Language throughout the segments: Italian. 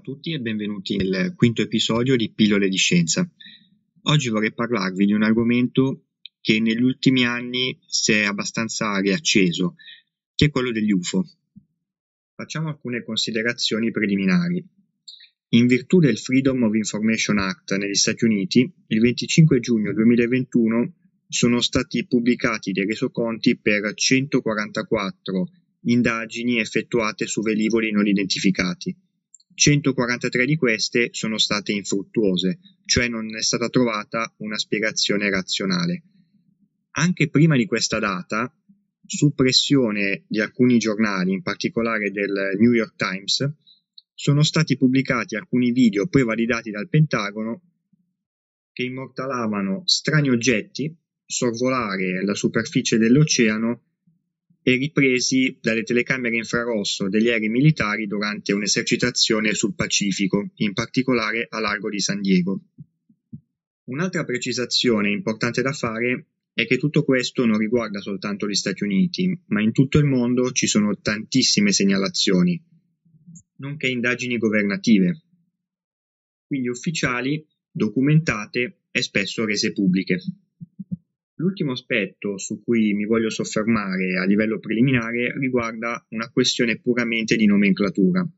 A tutti e benvenuti nel quinto episodio di Pillole di Scienza. Oggi vorrei parlarvi di un argomento che negli ultimi anni si è abbastanza riacceso, che è quello degli UFO. Facciamo alcune considerazioni preliminari. In virtù del Freedom of Information Act negli Stati Uniti, il 25 giugno 2021 sono stati pubblicati dei resoconti per 144 indagini effettuate su velivoli non identificati 143 di queste sono state infruttuose, cioè non è stata trovata una spiegazione razionale. Anche prima di questa data, su pressione di alcuni giornali, in particolare del New York Times, sono stati pubblicati alcuni video poi validati dal Pentagono che immortalavano strani oggetti sorvolare la superficie dell'oceano e ripresi dalle telecamere infrarosso degli aerei militari durante un'esercitazione sul Pacifico, in particolare a largo di San Diego. Un'altra precisazione importante da fare è che tutto questo non riguarda soltanto gli Stati Uniti, ma in tutto il mondo ci sono tantissime segnalazioni, nonché indagini governative, quindi ufficiali, documentate e spesso rese pubbliche. L'ultimo aspetto su cui mi voglio soffermare a livello preliminare riguarda una questione puramente di nomenclatura.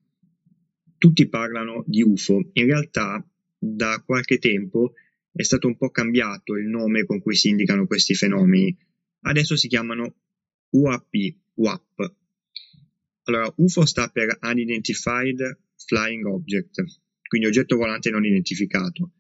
Tutti parlano di UFO, in realtà da qualche tempo è stato un po' cambiato il nome con cui si indicano questi fenomeni. Adesso si chiamano UAP, UAP. Allora, UFO sta per Unidentified Flying Object, quindi oggetto volante non identificato.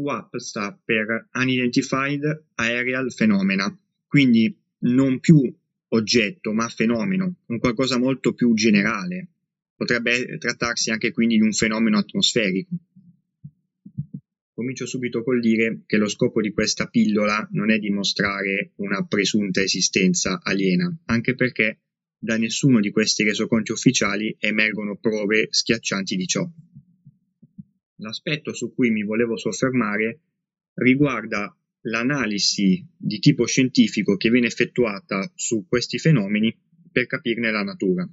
UAP sta per Unidentified Aerial Phenomena, quindi non più oggetto ma fenomeno, un qualcosa molto più generale. Potrebbe trattarsi anche quindi di un fenomeno atmosferico. Comincio subito col dire che lo scopo di questa pillola non è dimostrare una presunta esistenza aliena, anche perché da nessuno di questi resoconti ufficiali emergono prove schiaccianti di ciò. L'aspetto su cui mi volevo soffermare riguarda l'analisi di tipo scientifico che viene effettuata su questi fenomeni per capirne la natura.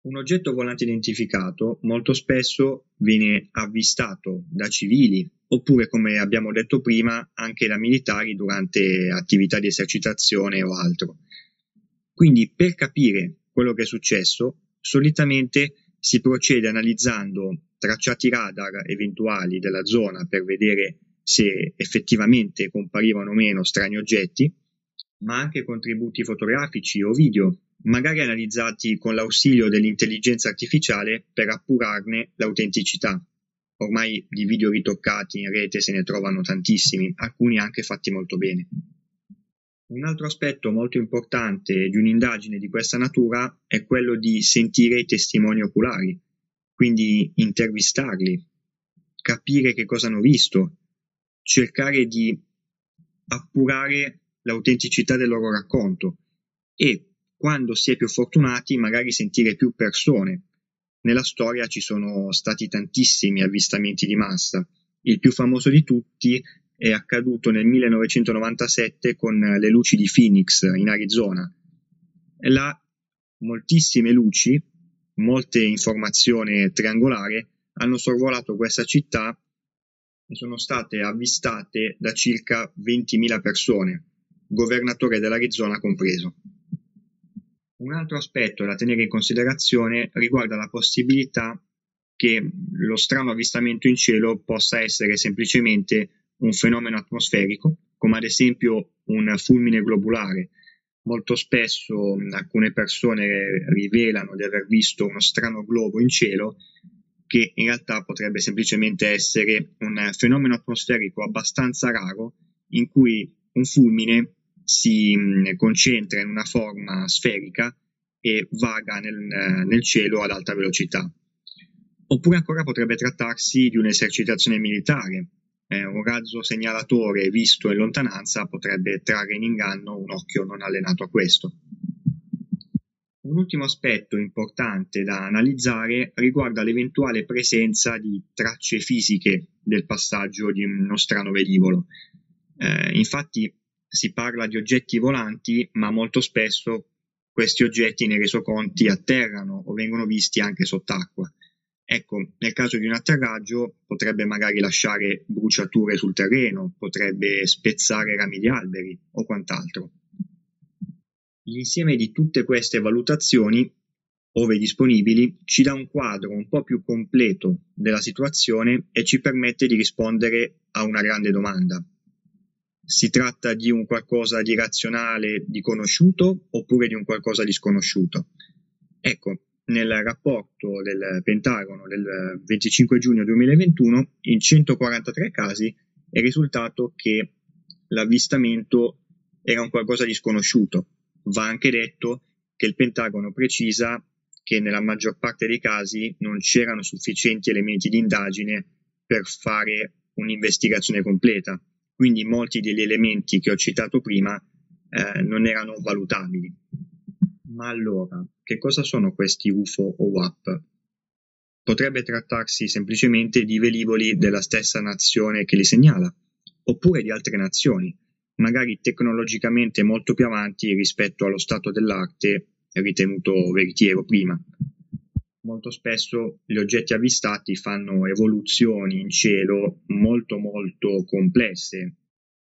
Un oggetto volante identificato molto spesso viene avvistato da civili oppure, come abbiamo detto prima, anche da militari durante attività di esercitazione o altro. Quindi per capire quello che è successo, solitamente si procede analizzando tracciati radar eventuali della zona per vedere se effettivamente comparivano o meno strani oggetti, ma anche contributi fotografici o video, magari analizzati con l'ausilio dell'intelligenza artificiale per appurarne l'autenticità. Ormai di video ritoccati in rete se ne trovano tantissimi, alcuni anche fatti molto bene. Un altro aspetto molto importante di un'indagine di questa natura è quello di sentire i testimoni oculari, quindi intervistarli, capire che cosa hanno visto, cercare di appurare l'autenticità del loro racconto e, quando si è più fortunati, magari sentire più persone. Nella storia ci sono stati tantissimi avvistamenti di massa. Il più famoso di tutti è accaduto nel 1997 con le luci di Phoenix in Arizona. Là moltissime luci molte informazioni triangolari hanno sorvolato questa città e sono state avvistate da circa 20.000 persone, governatore dell'Arizona compreso. Un altro aspetto da tenere in considerazione riguarda la possibilità che lo strano avvistamento in cielo possa essere semplicemente un fenomeno atmosferico, come ad esempio un fulmine globulare. Molto spesso alcune persone rivelano di aver visto uno strano globo in cielo che in realtà potrebbe semplicemente essere un fenomeno atmosferico abbastanza raro in cui un fulmine si concentra in una forma sferica e vaga nel, nel cielo ad alta velocità. Oppure ancora potrebbe trattarsi di un'esercitazione militare. Eh, un razzo segnalatore visto in lontananza potrebbe trarre in inganno un occhio non allenato a questo. Un ultimo aspetto importante da analizzare riguarda l'eventuale presenza di tracce fisiche del passaggio di uno strano velivolo. Eh, infatti si parla di oggetti volanti, ma molto spesso questi oggetti nei resoconti atterrano o vengono visti anche sott'acqua. Ecco, nel caso di un atterraggio potrebbe magari lasciare bruciature sul terreno, potrebbe spezzare rami di alberi o quant'altro. L'insieme di tutte queste valutazioni, ove disponibili, ci dà un quadro un po' più completo della situazione e ci permette di rispondere a una grande domanda. Si tratta di un qualcosa di razionale, di conosciuto, oppure di un qualcosa di sconosciuto? Ecco, nel rapporto del Pentagono del 25 giugno 2021, in 143 casi è risultato che l'avvistamento era un qualcosa di sconosciuto, Va anche detto che il Pentagono precisa che nella maggior parte dei casi non c'erano sufficienti elementi di indagine per fare un'investigazione completa, quindi molti degli elementi che ho citato prima eh, non erano valutabili. Ma allora, che cosa sono questi UFO o WAP? Potrebbe trattarsi semplicemente di velivoli della stessa nazione che li segnala, oppure di altre nazioni, magari tecnologicamente molto più avanti rispetto allo stato dell'arte ritenuto veritiero prima. Molto spesso gli oggetti avvistati fanno evoluzioni in cielo molto molto complesse,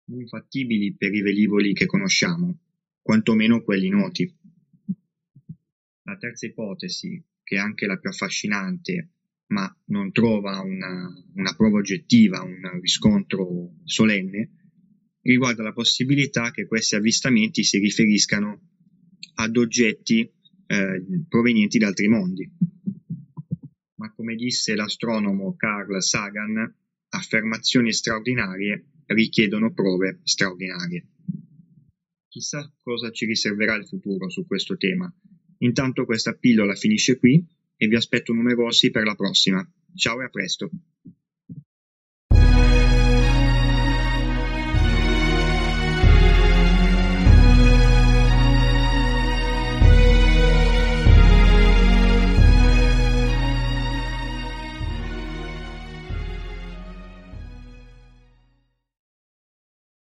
infattibili per i velivoli che conosciamo, quantomeno quelli noti. La terza ipotesi, che è anche la più affascinante, ma non trova una, una prova oggettiva, un riscontro solenne, riguarda la possibilità che questi avvistamenti si riferiscano ad oggetti eh, provenienti da altri mondi. Ma come disse l'astronomo Carl Sagan, affermazioni straordinarie richiedono prove straordinarie. Chissà cosa ci riserverà il futuro su questo tema. Intanto questa pillola finisce qui e vi aspetto numerosi per la prossima. Ciao e a presto.